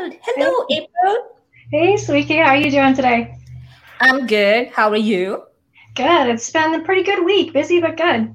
hello world. Hello, Hey, April. hey, Sweeky, how are you doing today? I'm good. How are you? Good. It's been a pretty good week. Busy but good.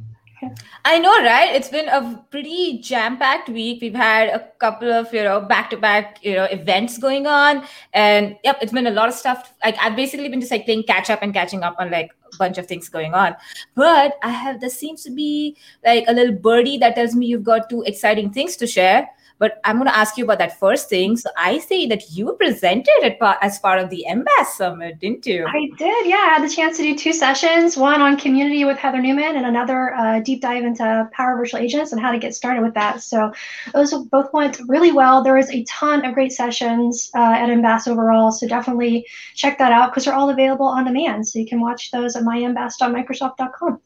I know, right? It's been a pretty jam-packed week. We've had a couple of, you know, back-to-back, you know, events going on. And yep, it's been a lot of stuff. Like I've basically been just like playing catch up and catching up on like a bunch of things going on. But I have there seems to be like a little birdie that tells me you've got two exciting things to share. But I'm going to ask you about that first thing. So I see that you presented pa- as part of the MBAS Summit, didn't you? I did, yeah. I had the chance to do two sessions one on community with Heather Newman and another uh, deep dive into Power Virtual Agents and how to get started with that. So those both went really well. There was a ton of great sessions uh, at MBAS overall. So definitely check that out because they're all available on demand. So you can watch those at mymbas.microsoft.com.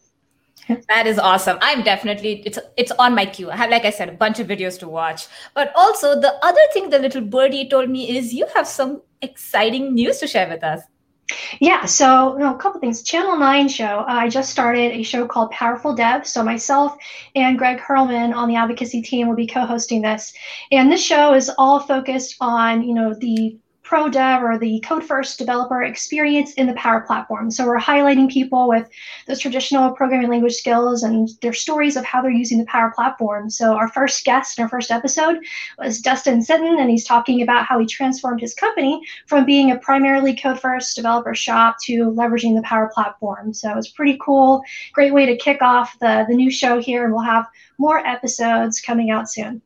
That is awesome. I'm definitely it's it's on my queue. I have, like I said, a bunch of videos to watch. But also the other thing the little birdie told me is you have some exciting news to share with us. Yeah, so you know, a couple things. Channel 9 show, uh, I just started a show called Powerful Dev. So myself and Greg Hurlman on the advocacy team will be co-hosting this. And this show is all focused on, you know, the pro dev or the code first developer experience in the Power Platform. So we're highlighting people with those traditional programming language skills and their stories of how they're using the Power Platform. So our first guest in our first episode was Dustin Sinton, and he's talking about how he transformed his company from being a primarily code first developer shop to leveraging the Power Platform. So it's pretty cool. Great way to kick off the, the new show here, and we'll have more episodes coming out soon.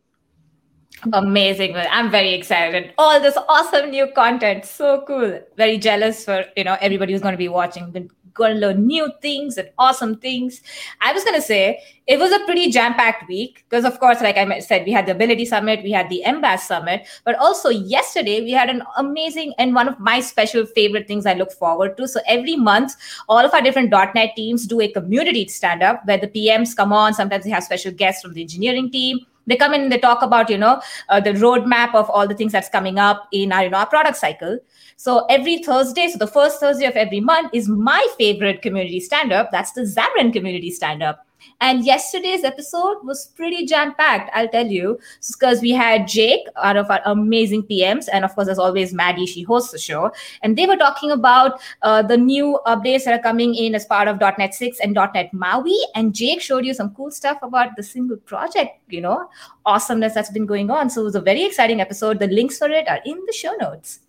Amazing. I'm very excited. All this awesome new content. So cool. Very jealous for, you know, everybody who's going to be watching. Been going to learn new things and awesome things. I was going to say it was a pretty jam-packed week because, of course, like I said, we had the Ability Summit, we had the MBAS Summit, but also yesterday we had an amazing and one of my special favorite things I look forward to. So every month, all of our different .NET teams do a community stand-up where the PMs come on. Sometimes they have special guests from the engineering team they come in and they talk about you know uh, the roadmap of all the things that's coming up in our you know our product cycle. So every thursday so the first thursday of every month is my favorite community stand up that's the xamarin community stand up and yesterday's episode was pretty jam packed, I'll tell you, because we had Jake, out of our amazing PMs, and of course, as always, Maddie, she hosts the show. And they were talking about uh, the new updates that are coming in as part of .NET 6 and .NET MAUI. And Jake showed you some cool stuff about the single project, you know, awesomeness that's been going on. So it was a very exciting episode. The links for it are in the show notes.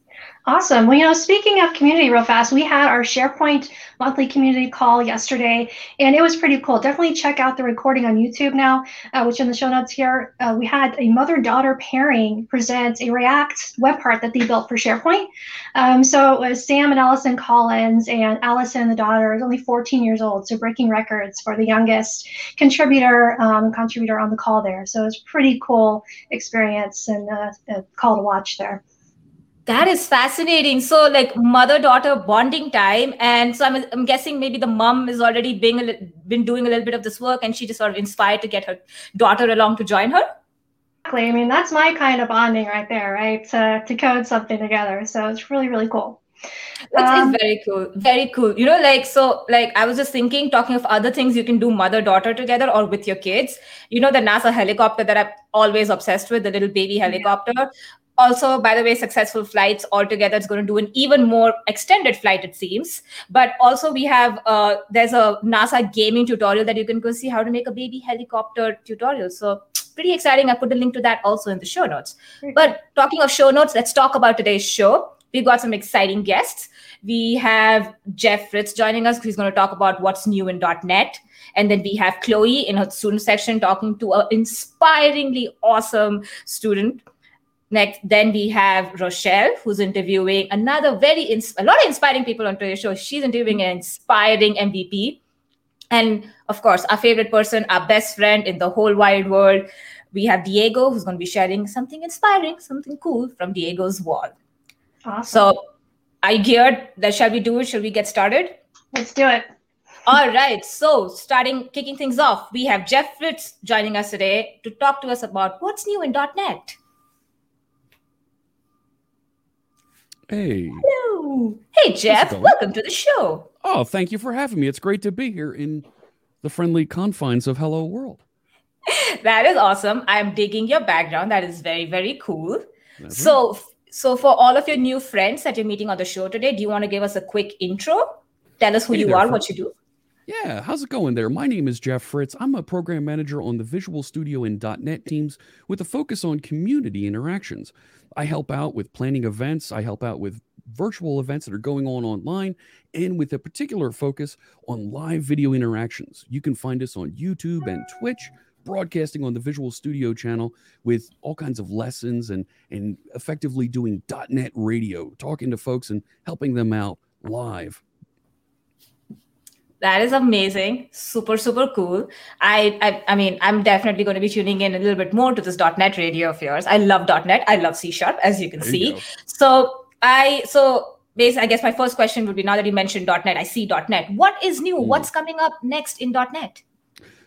Awesome. Well, you know, speaking of community real fast, we had our SharePoint monthly community call yesterday, and it was pretty cool. Definitely check out the recording on YouTube now, uh, which in the show notes here, uh, we had a mother-daughter pairing present a React web part that they built for SharePoint. Um, so it was Sam and Allison Collins, and Allison, the daughter, is only 14 years old, so breaking records for the youngest contributor um, contributor on the call there. So it was pretty cool experience and uh, a call to watch there. That is fascinating. So, like mother daughter bonding time, and so I'm, I'm guessing maybe the mom is already being a, li- been doing a little bit of this work, and she just sort of inspired to get her daughter along to join her. Exactly. I mean, that's my kind of bonding right there, right? To, to code something together. So it's really, really cool. That um, is very cool. Very cool. You know, like, so, like, I was just thinking, talking of other things you can do mother daughter together or with your kids. You know, the NASA helicopter that I'm always obsessed with, the little baby helicopter. Yeah also by the way successful flights altogether is going to do an even more extended flight it seems. But also we have uh, there's a nasa gaming tutorial that you can go see how to make a baby helicopter tutorial. So pretty exciting. I put a link to that also in the show notes. But talking of show notes let's talk about today's show. We've got some exciting guests. We have jeff fritz joining us he's going to talk about what's new in. net and then we have chloe in her student section talking to an inspiringly awesome student Next, then we have Rochelle, who's interviewing another very ins- a lot of inspiring people on today's show. She's interviewing an inspiring MVP, and of course, our favorite person, our best friend in the whole wide world. We have Diego, who's going to be sharing something inspiring, something cool from Diego's wall. Awesome. So, I geared. That shall we do it? Shall we get started? Let's do it. All right. So, starting kicking things off, we have Jeff Fritz joining us today to talk to us about what's new in .NET. Hey. Hello. Hey, Jeff. Welcome to the show. Oh, thank you for having me. It's great to be here in the friendly confines of Hello World. that is awesome. I'm digging your background. That is very, very cool. That's So, so for all of your new friends that you're meeting on the show today, do you want to give us a quick intro? Tell us who Hey you there, are, what you do. Yeah, how's it going there? My name is Jeff Fritz. I'm a program manager on the Visual Studio and .NET teams with a focus on community interactions. I help out with planning events, I help out with virtual events that are going on online, and with a particular focus on live video interactions. You can find us on YouTube and Twitch, broadcasting on the Visual Studio channel with all kinds of lessons and and effectively doing .NET radio, talking to folks and helping them out live. That is amazing. Super, super cool. I, I I mean, I'm definitely going to be tuning in a little bit more to this .NET radio of yours. I love .NET. I love C Sharp, as you can There see. go. So I so basically, I guess my first question would be now that you mentioned .NET, I see .NET. What is new? Hmm. What's coming up next in .NET?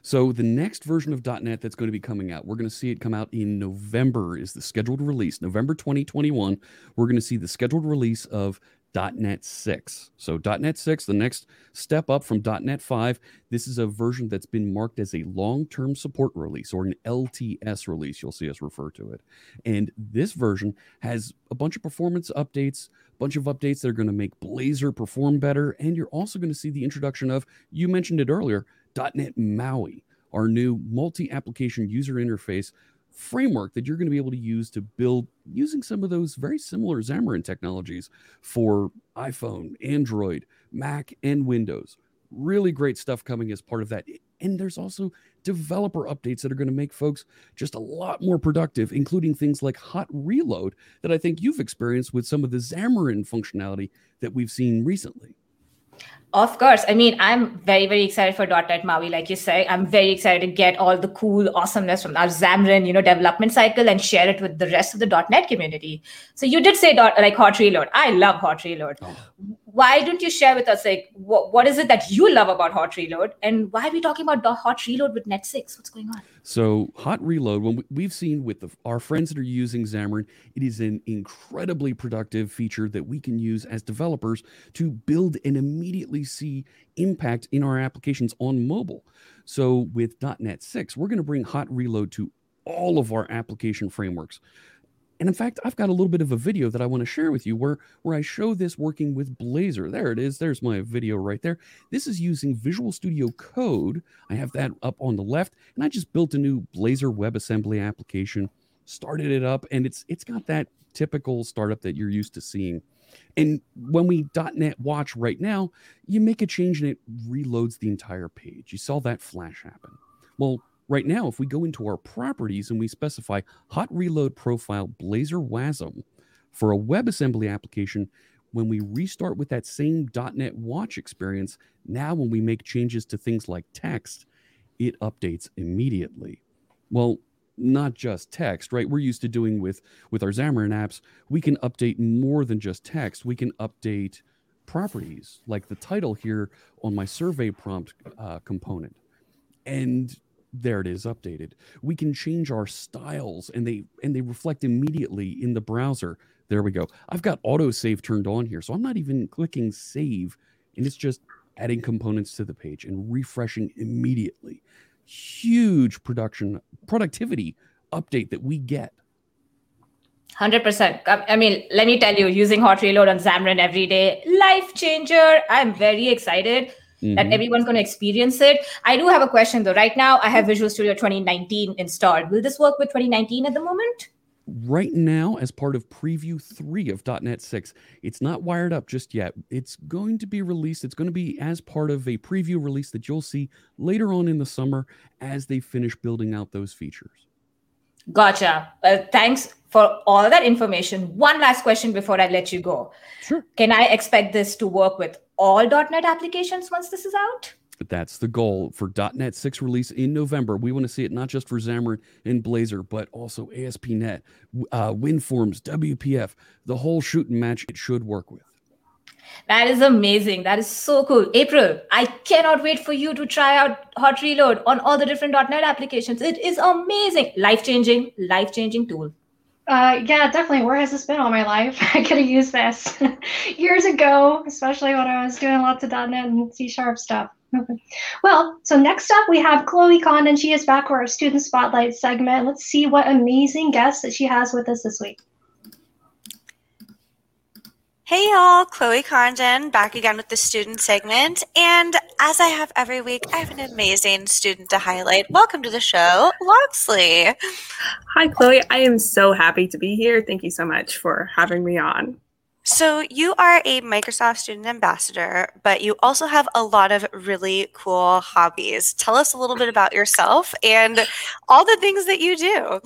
So the next version of .NET that's going to be coming out, we're going to see it come out in November is the scheduled release. November 2021, we're going to see the scheduled release of .NET 6. So .NET 6, the next step up from .NET 5, this is a version that's been marked as a long-term support release or an LTS release, you'll see us refer to it. And this version has a bunch of performance updates, a bunch of updates that are going to make Blazor perform better, and you're also going to see the introduction of, you mentioned it earlier, .NET MAUI, our new multi-application user interface framework that you're going to be able to use to build using some of those very similar Xamarin technologies for iPhone, Android, Mac, and Windows. Really great stuff coming as part of that. And there's also developer updates that are going to make folks just a lot more productive, including things like hot reload that I think you've experienced with some of the Xamarin functionality that we've seen recently. Of course. I mean, I'm very, very excited for .NET MAUI. Like you say, I'm very excited to get all the cool awesomeness from our Xamarin, you know, development cycle and share it with the rest of the .NET community. So you did say dot, like hot reload. I love hot reload. Oh. Why don't you share with us like what, what is it that you love about hot reload and why are we talking about the hot reload with Net 6? What's going on? So hot reload, when we, we've seen with the, our friends that are using Xamarin, it is an incredibly productive feature that we can use as developers to build and immediately see impact in our applications on mobile. So with .NET 6, we're going to bring hot reload to all of our application frameworks. And in fact, I've got a little bit of a video that I want to share with you where, where I show this working with Blazor. There it is. There's my video right there. This is using Visual Studio Code. I have that up on the left, and I just built a new Blazor WebAssembly application, started it up, and it's it's got that typical startup that you're used to seeing. And when we .NET Watch right now, you make a change and it reloads the entire page. You saw that flash happen. Well, right now, if we go into our properties and we specify hot reload profile Blazor WASM for a WebAssembly application, when we restart with that same .NET Watch experience, now when we make changes to things like text, it updates immediately. Well, not just text, right? We're used to doing with with our Xamarin apps. We can update more than just text. We can update properties like the title here on my survey prompt uh, component, and there it is updated. We can change our styles, and they and they reflect immediately in the browser. There we go. I've got autosave turned on here, so I'm not even clicking save, and it's just adding components to the page and refreshing immediately. Huge production productivity update that we get. 100%. I mean, let me tell you, using hot reload on Xamarin every day, life changer. I'm very excited that Mhm. everyone's going to experience it. I do have a question though. Right now, I have Visual Studio 2019 installed. Will this work with 2019 at the moment? Right now as part of preview 3 of .NET 6 it's not wired up just yet it's going to be released it's going to be as part of a preview release that you'll see later on in the summer as they finish building out those features Gotcha. Well, thanks for all that information. One last question before I let you go. sure Can I expect this to work with all .NET applications once this is out? But that's the goal for .NET 6 release in November. We want to see it not just for Xamarin and Blazor, but also ASP.NET, uh, WinForms, WPF, the whole shoot and match it should work with. That is amazing. That is so cool. April, I cannot wait for you to try out Hot Reload on all the different .NET applications. It is amazing. Life-changing, life-changing tool. Uh, yeah, definitely. Where has this been all my life? I could have used this years ago, especially when I was doing lots of .NET and C Sharp stuff. Well, so next up we have Chloe Condon. She is back for our Student Spotlight segment. Let's see what amazing guests that she has with us this week. Hey y'all, Chloe Condon back again with the student segment. And as I have every week, I have an amazing student to highlight. Welcome to the show, Loxley. Hi, Chloe. I am so happy to be here. Thank you so much for having me on. So, you are a Microsoft student ambassador, but you also have a lot of really cool hobbies. Tell us a little bit about yourself and all the things that you do.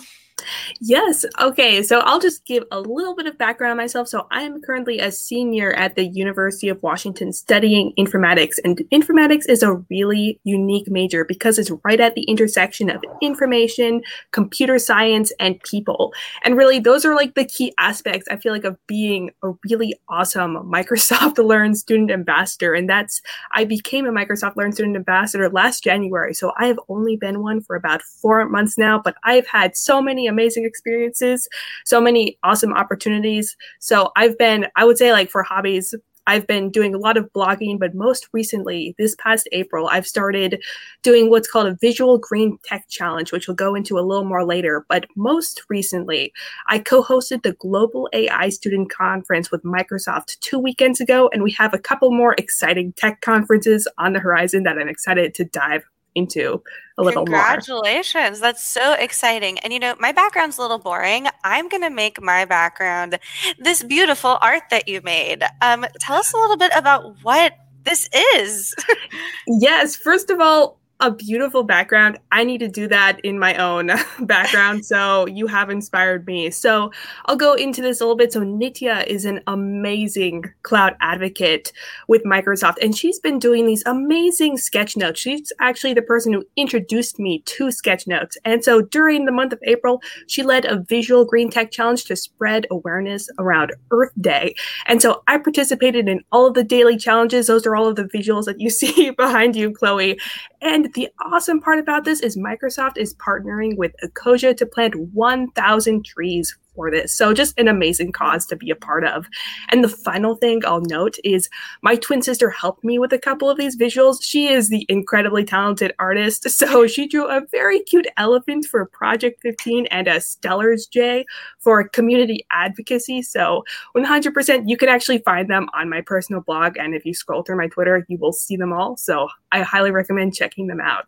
Yes. Okay. So I'll just give a little bit of background on myself. So I am currently a senior at the University of Washington studying informatics. And informatics is a really unique major because it's right at the intersection of information, computer science, and people. And really, those are like the key aspects, I feel like, of being a really awesome Microsoft Learn student ambassador. And that's, I became a Microsoft Learn student ambassador last January. So I have only been one for about four months now, but I've had so many amazing experiences, so many awesome opportunities. So I've been, I would say, like for hobbies, I've been doing a lot of blogging, but most recently, this past April, I've started doing what's called a Visual Green Tech Challenge, which we'll go into a little more later. But most recently, I co hosted the Global AI Student Conference with Microsoft two weekends ago, and we have a couple more exciting tech conferences on the horizon that I'm excited to dive into a little more Congratulations. more. That's so exciting. And you know, my background's a little boring. I'm going to make my background this beautiful art that you made. Um, tell us a little bit about what this is. yes, first of all, a beautiful background. I need to do that in my own background. So you have inspired me. So I'll go into this a little bit. So Nitya is an amazing cloud advocate with Microsoft, and she's been doing these amazing sketch notes. She's actually the person who introduced me to sketch notes. And so during the month of April, she led a visual green tech challenge to spread awareness around Earth Day. And so I participated in all of the daily challenges. Those are all of the visuals that you see behind you, Chloe. And the awesome part about this is Microsoft is partnering with Ecosia to plant 1,000 trees for this. So just an amazing cause to be a part of. And the final thing I'll note is my twin sister helped me with a couple of these visuals. She is the incredibly talented artist. So she drew a very cute elephant for Project 15 and a Steller's jay for community advocacy. So 100% you can actually find them on my personal blog. And if you scroll through my Twitter, you will see them all. So I highly recommend checking them out.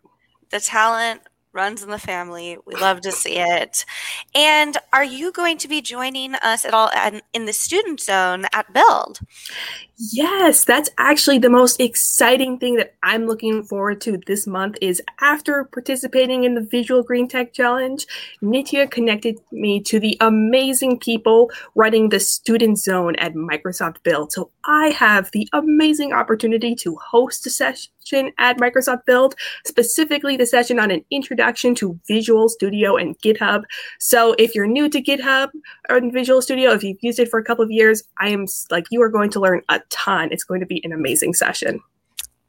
The talent runs in the family. We love to see it. And are you going to be joining us at all in the student zone at Build? Yes, that's actually the most exciting thing that I'm looking forward to this month is after participating in the Visual Green Tech Challenge, Nitya connected me to the amazing people running the student zone at Microsoft Build. So I have the amazing opportunity to host a session at Microsoft Build, specifically the session on an introduction to Visual Studio and GitHub. So if you're new to GitHub or Visual Studio, if you've used it for a couple of years, I am like you are going to learn a ton. It's going to be an amazing session.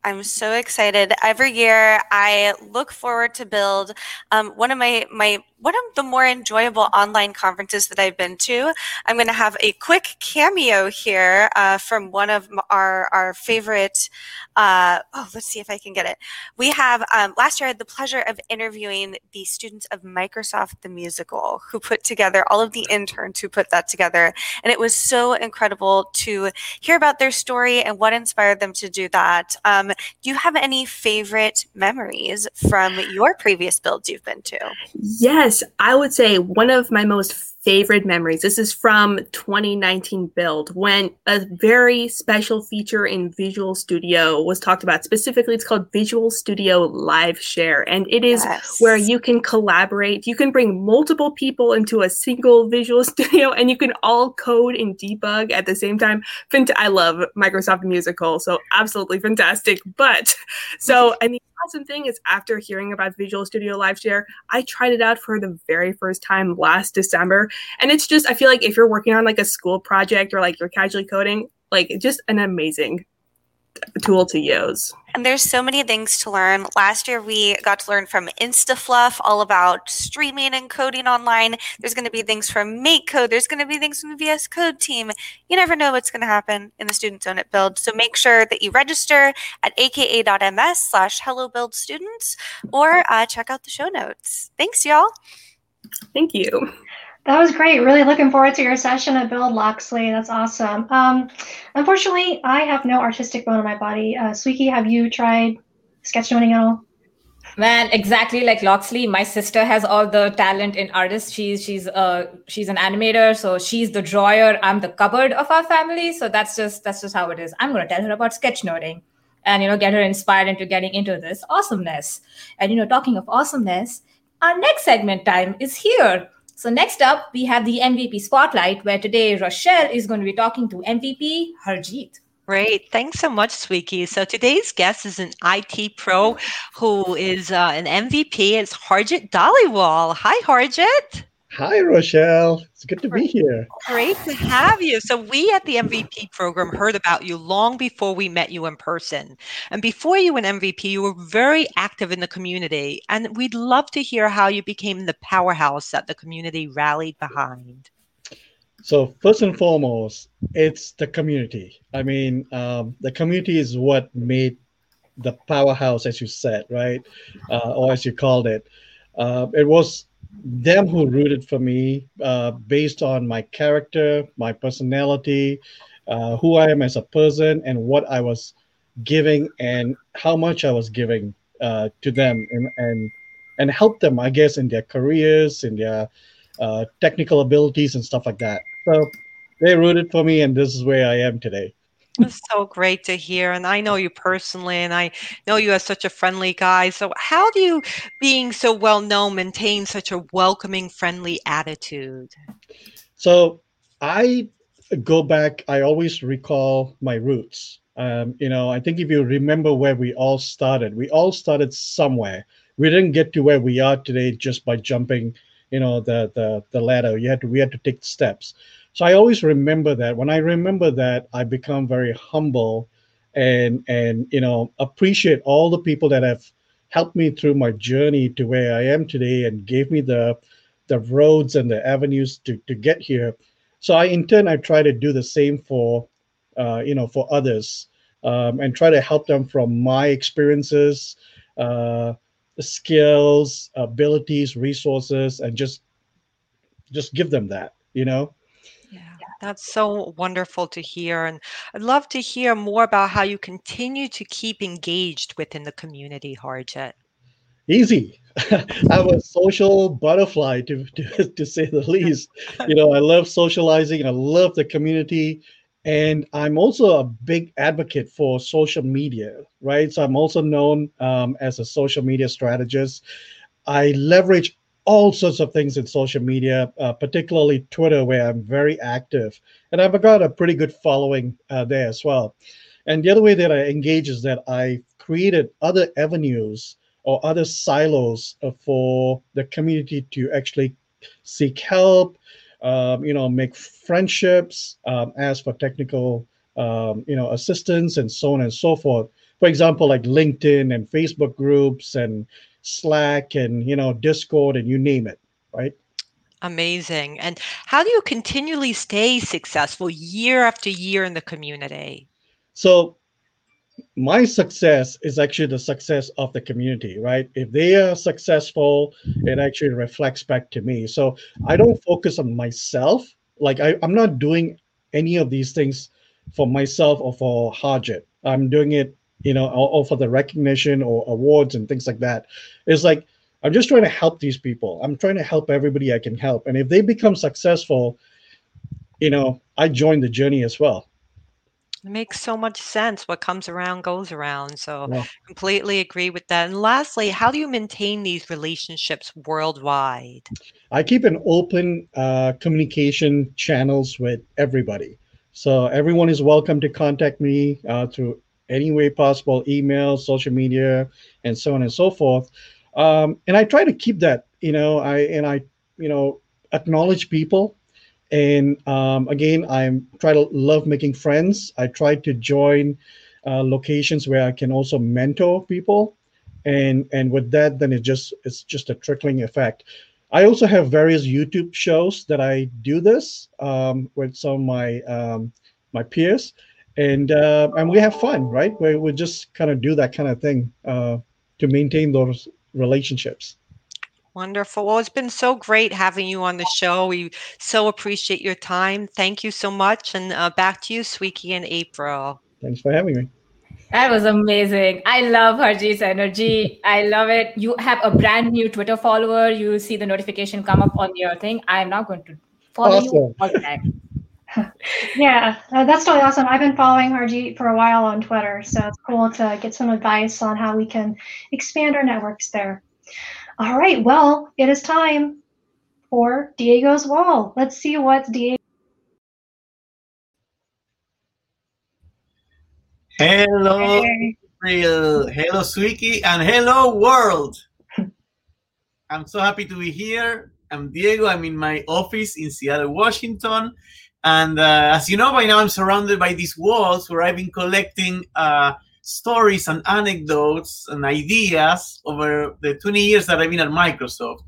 I'm so excited. Every year, I look forward to build um, one of my my one of the more enjoyable online conferences that I've been to. I'm going to have a quick cameo here uh, from one of our our favorite. Uh, oh, let's see if I can get it. We have um, last year I had the pleasure of interviewing the students of Microsoft the Musical, who put together all of the interns who put that together, and it was so incredible to hear about their story and what inspired them to do that. Um, do you have any favorite memories from your previous builds you've been to? Yes, I would say one of my most favorite memories. This is from 2019 build when a very special feature in Visual Studio was talked about. Specifically, it's called Visual Studio Live Share. And it is yes. where you can collaborate. You can bring multiple people into a single Visual Studio and you can all code and debug at the same time. I love Microsoft Musical, so absolutely fantastic. But so, I mean, awesome thing is after hearing about Visual Studio Live Share, I tried it out for the very first time last December. And it's just, I feel like if you're working on like a school project or like you're casually coding, like just an amazing tool to use. And there's so many things to learn. Last year, we got to learn from InstaFluff all about streaming and coding online. There's going to be things from MakeCode. There's going to be things from the VS Code team. You never know what's going to happen in the Student Zone at Build. So make sure that you register at aka.ms slash hello build students or uh, check out the show notes. Thanks, y'all. Thank you. That was great. Really looking forward to your session at Build Loxley. That's awesome. Um, unfortunately, I have no artistic bone in my body. Uh, Sweeky, have you tried sketchnoting at all? Man, exactly like Loxley. My sister has all the talent in artists. She's she's uh she's an animator, so she's the drawer. I'm the cupboard of our family. So that's just that's just how it is. I'm gonna tell her about sketchnoting and you know get her inspired into getting into this awesomeness. And you know, talking of awesomeness, our next segment time is here. So next up, we have the MVP spotlight, where today Rochelle is going to be talking to MVP Harjit. Great. Thanks so much, Sweeky. So today's guest is an IT pro who is uh, an MVP. It's Harjit Dhaliwal. Hi, Harjit. Hi, Rochelle. It's good to be here. Great to have you. So, we at the MVP program heard about you long before we met you in person. And before you were an MVP, you were very active in the community. And we'd love to hear how you became the powerhouse that the community rallied behind. So first and foremost, it's the community. I mean, um, the community is what made the powerhouse, as you said, right, uh, or as you called it. Uh, it was them who rooted for me uh, based on my character, my personality, uh, who I am as a person, and what I was giving and how much I was giving uh, to them, and and and help them, I guess, in their careers, in their uh, technical abilities, and stuff like that. So they rooted for me, and this is where I am today. It's so great to hear. And I know you personally, and I know you as such a friendly guy. So, how do you, being so well known, maintain such a welcoming, friendly attitude? So, I go back, I always recall my roots. Um, you know, I think if you remember where we all started, we all started somewhere. We didn't get to where we are today just by jumping you know the the the ladder you had to we had to take steps so i always remember that when i remember that i become very humble and and you know appreciate all the people that have helped me through my journey to where i am today and gave me the the roads and the avenues to to get here so i in turn i try to do the same for uh, you know for others um, and try to help them from my experiences uh, skills, abilities, resources, and just just give them that, you know? That's so wonderful to hear. And I'd love to hear more about how you continue to keep engaged within the community, Harjit. Easy. I'm a social butterfly to, to, to say the least. You know, I love socializing. I love the community. And I'm also a big advocate for social media, right? So I'm also known um, as a social media strategist. I leverage all sorts of things in social media, uh, particularly Twitter, where I'm very active. And I've got a pretty good following uh, there as well. And the other way that I engage is that I created other avenues or other silos uh, for the community to actually seek help, um, you know, make friendships, um, ask for technical, um, you know, assistance, and so on and so forth. For example, like LinkedIn and Facebook groups and Slack and you know Discord and you name it, right? Amazing. And how do you continually stay successful year after year in the community? So my success is actually the success of the community, right? If they are successful, it actually reflects back to me. So I don't focus on myself. Like I, I'm not doing any of these things for myself or for Harjit. I'm doing it, you know, or, or for the recognition or awards and things like that. It's like I'm just trying to help these people. I'm trying to help everybody I can help. And if they become successful, you know, I join the journey as well. It makes so much sense. What comes around goes around. So yeah. completely agree with that. And lastly, how do you maintain these relationships worldwide? I keep an open uh, communication channels with everybody. So everyone is welcome to contact me uh, through any way possible, email, social media, and so on and so forth. Um, and I try to keep that, you know, I and I, you know, acknowledge people and um, again, I'm try to love making friends. I try to join uh, locations where I can also mentor people, and and with that, then it just it's just a trickling effect. I also have various YouTube shows that I do this um, with some of my um, my peers, and uh, and we have fun, right? We we just kind of do that kind of thing uh, to maintain those relationships. Wonderful. Well, it's been so great having you on the show. We so appreciate your time. Thank you so much. And uh, back to you, Sweeky and April. Thanks for having me. That was amazing. I love Harjit's energy. I love it. You have a brand new Twitter follower. You see the notification come up on your thing. I'm now going to follow Awesome. you all the time. Yeah, uh, that's totally awesome. I've been following Harjit for a while on Twitter, so it's cool to get some advice on how we can expand our networks there. All right, well, it is time for Diego's wall. Let's see what Diego. Hello, April. Hello, Sweeky, and hello, world. I'm so happy to be here. I'm Diego. I'm in my office in Seattle, Washington. And uh, as you know by now, I'm surrounded by these walls where I've been collecting uh, stories and anecdotes and ideas over the 20 years that I've been at Microsoft.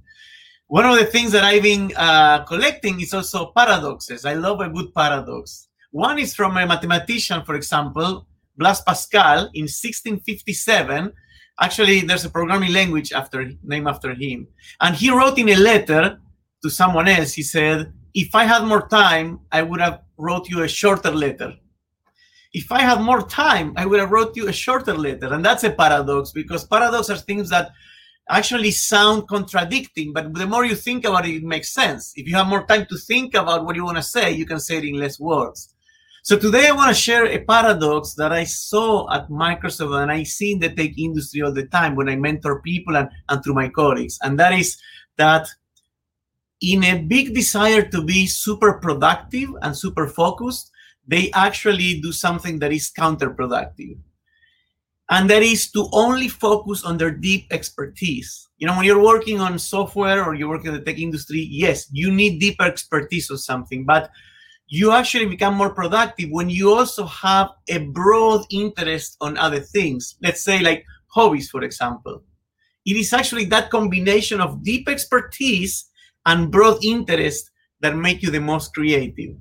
One of the things that I've been uh, collecting is also paradoxes. I love a good paradox. One is from a mathematician, for example, Blaise Pascal in 1657. Actually, there's a programming language after named after him, and he wrote in a letter to someone else. He said, "If I had more time, I would have wrote you a shorter letter. If I had more time, I would have wrote you a shorter letter." And that's a paradox because paradox are things that actually sound contradicting, but the more you think about it, it makes sense. If you have more time to think about what you want to say, you can say it in less words. So today I want to share a paradox that I saw at Microsoft and I see in the tech industry all the time when I mentor people and, and through my colleagues. And that is that in a big desire to be super productive and super focused, they actually do something that is counterproductive. And that is to only focus on their deep expertise. You know, when you're working on software or you're working in the tech industry, yes, you need deeper expertise on something, but you actually become more productive when you also have a broad interest on other things. Let's say, like hobbies, for example. It is actually that combination of deep expertise and broad interest that make you the most creative.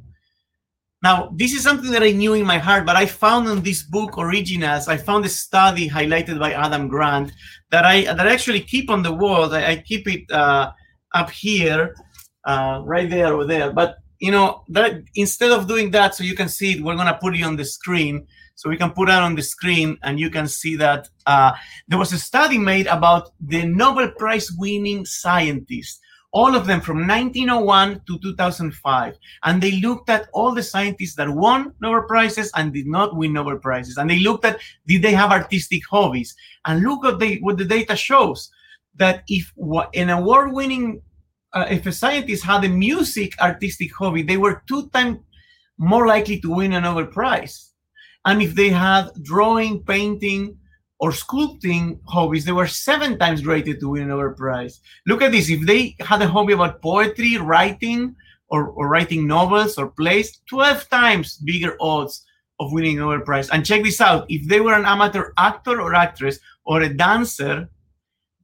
Now, this is something that I knew in my heart, but I found in this book, Originals, I found a study highlighted by Adam Grant that I that I actually keep on the wall. I, I keep it uh, up here, uh, right there over there. But you know that instead of doing that so you can see it we're to put it on the screen so we can put that on the screen and you can see that uh, there was a study made about the nobel prize winning scientists all of them from 1901 to 2005 and they looked at all the scientists that won nobel prizes and did not win nobel prizes. And they looked at did they have artistic hobbies? And look at the, what the data shows that if an award winning uh, if a scientist had a music artistic hobby, they were two times more likely to win a Nobel Prize. And if they had drawing, painting, or sculpting hobbies, they were seven times rated to win a Nobel Prize. Look at this. If they had a hobby about poetry, writing, or, or writing novels or plays, 12 times bigger odds of winning a Nobel Prize. And check this out. If they were an amateur actor or actress or a dancer,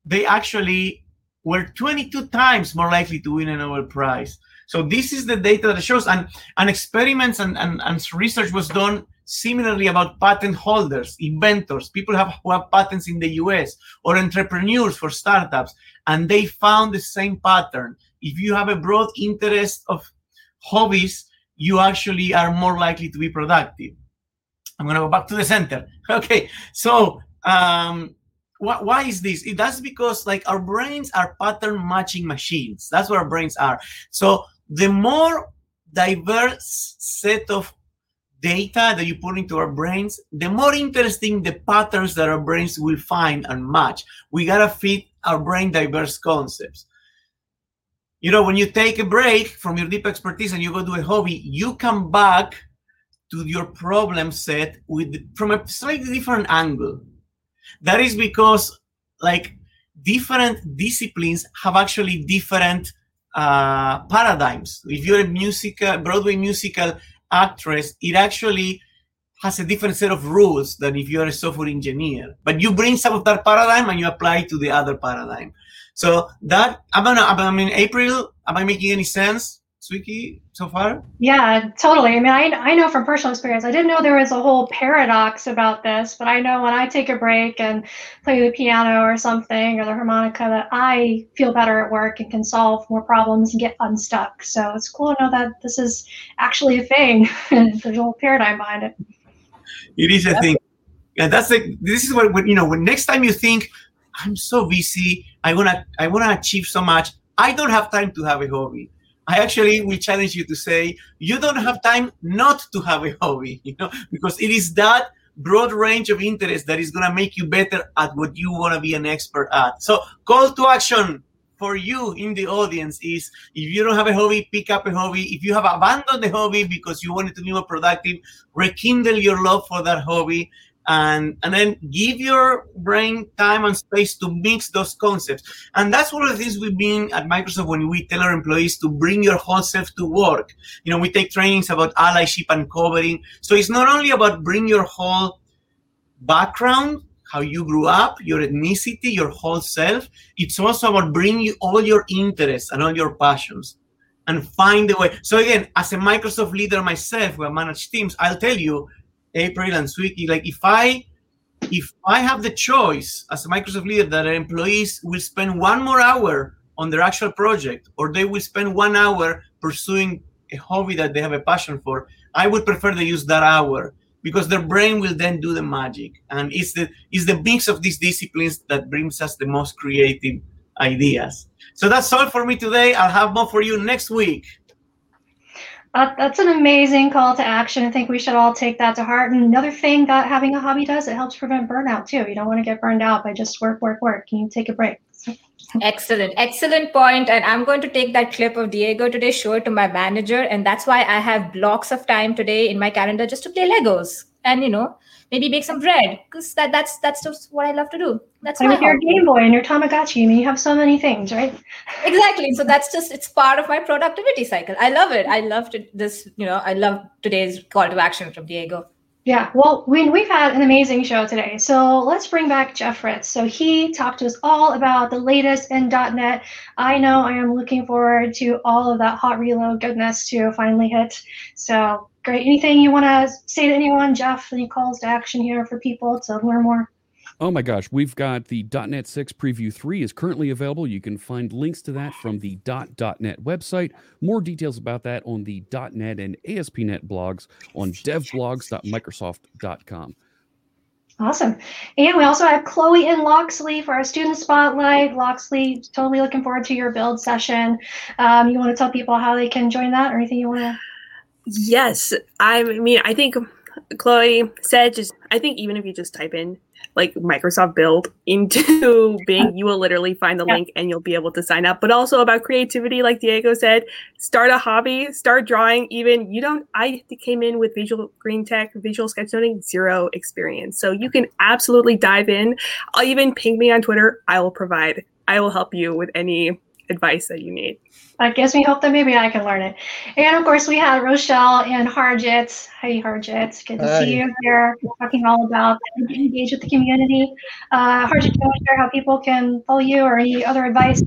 they actually were 22 times more likely to win a Nobel Prize. So this is the data that shows, and, and experiments and, and, and research was done similarly about patent holders, inventors, people have, who have patents in the US, or entrepreneurs for startups, and they found the same pattern. If you have a broad interest of hobbies, you actually are more likely to be productive. I'm going to go back to the center. Okay, so um, why is this? That's because like our brains are pattern matching machines. That's what our brains are. So the more diverse set of data that you put into our brains, the more interesting the patterns that our brains will find and match. We gotta fit our brain diverse concepts. You know, when you take a break from your deep expertise and you go do a hobby, you come back to your problem set with from a slightly different angle that is because like different disciplines have actually different uh, paradigms. If you're a musical Broadway musical actress, it actually has a different set of rules than if you're a software engineer. But you bring some of that paradigm and you apply it to the other paradigm. So that I'm gonna, I April, am I making any sense? Sweeky, so far? Yeah, totally. I mean, I, I know from personal experience, I didn't know there was a whole paradox about this, but I know when I take a break and play the piano or something or the harmonica that I feel better at work and can solve more problems and get unstuck. So it's cool to know that this is actually a thing. There's a whole paradigm behind it. It is a thing. And that's like, this is what, when, you know, when next time you think, I'm so busy, I wanna, I wanna achieve so much, I don't have time to have a hobby I actually will challenge you to say you don't have time not to have a hobby, you know, because it is that broad range of interest that is going to make you better at what you want to be an expert at. So, call to action for you in the audience is if you don't have a hobby, pick up a hobby. If you have abandoned the hobby because you wanted to be more productive, rekindle your love for that hobby and and then give your brain time and space to mix those concepts. And that's one of the things we've been at microsoft when we tell our employees to bring your whole self to work. You know we take trainings about allyship and covering. So it's not only about bring your whole background how you grew up your ethnicity your whole self it's also about bringing all your interests and all your passions and find a way. So again as a microsoft leader myself who manage teams i'll tell you April and Sweeky, like if I if I have the choice as a Microsoft leader that our employees will spend one more hour on their actual project or they will spend one hour pursuing a hobby that they have a passion for, I would prefer they use that hour because their brain will then do the magic. And it's the it's the mix of these disciplines that brings us the most creative ideas. So that's all for me today. I'll have more for you next week. Uh, that's an amazing call to action. I think we should all take that to heart. And another thing that having a hobby does, it helps prevent burnout too. You don't want to get burned out by just work, work, work. Can you take a break. Excellent, excellent point. And I'm going to take that clip of Diego today, show it to my manager. And that's why I have blocks of time today in my calendar just to play Legos and, you know, maybe make some bread because that, that's that's just what I love to do. That's Play with your Game Boy and your Tamagotchi. I mean, you have so many things, right? Exactly. So that's just it's part of my productivity cycle. I love it. I loved this. You know, I love today's call to action from Diego. Yeah, well, we, we've had an amazing show today. So let's bring back Jeff Fritz. So he talked to us all about the latest in .NET. I know I am looking forward to all of that hot reload goodness to finally hit. So great. Anything you want to say to anyone, Jeff? Any calls to action here for people to learn more? Oh my gosh, we've got the .NET 6 Preview 3 is currently available. You can find links to that from the .NET website. More details about that on the .NET and ASP.NET blogs on devblogs.microsoft.com. Awesome. And we also have Chloe and Loxley for our student spotlight. Loxley, totally looking forward to your build session. Um, you want to tell people how they can join that or anything you want to? Yes. I mean, I think Chloe said just, I think even if you just type in like Microsoft Build into Bing, you will literally find the yeah. link and you'll be able to sign up. But also about creativity, like Diego said, start a hobby, start drawing. Even you don't, I came in with Visual Green Tech, Visual Sketchnoting, zero experience. So you can absolutely dive in. I'll even ping me on Twitter. I will provide, I will help you with any advice that you need. That gives me hope that maybe I can learn it. And of course, we had Rochelle and Harjit. Hey, Harjit. Good to Hi. see you here. We're talking all about engage with the community. Uh, Harjit, can you share how people can follow you or any other advice?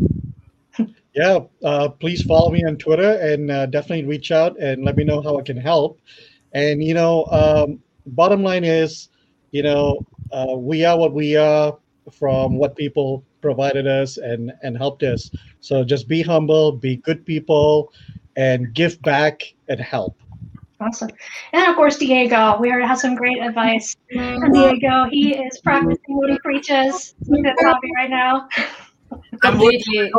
Yeah, uh, please follow me on Twitter and uh, definitely reach out and let me know how I can help. And, you know, um, bottom line is, you know, uh, we are what we are from what people provided us and and helped us. So just be humble, be good people, and give back and help. Awesome. And of course, Diego. We already have some great advice. from Diego, he is practicing what he preaches. He's at hobby right now. Completely.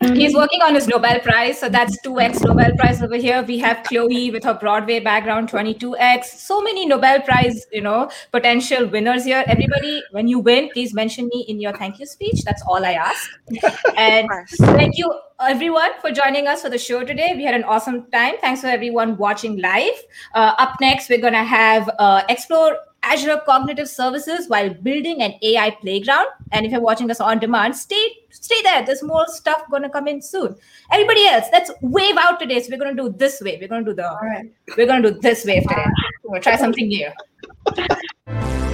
He's working on his Nobel Prize, so that's 2x Nobel Prize over here. We have Chloe with her Broadway background, 22x. So many Nobel Prize, you know, potential winners here. Everybody, when you win, please mention me in your thank you speech. That's all I ask. and thank you everyone for joining us for the show today. We had an awesome time. Thanks for everyone watching live. Uh, up next, we're gonna have uh, explore Azure Cognitive Services while building an AI playground. And if you're watching us on demand, stay stay there. There's more stuff gonna come in soon. Everybody else, let's wave out today. So we're gonna do this way. We're gonna do the right. we're gonna do this wave today. We're gonna try something new.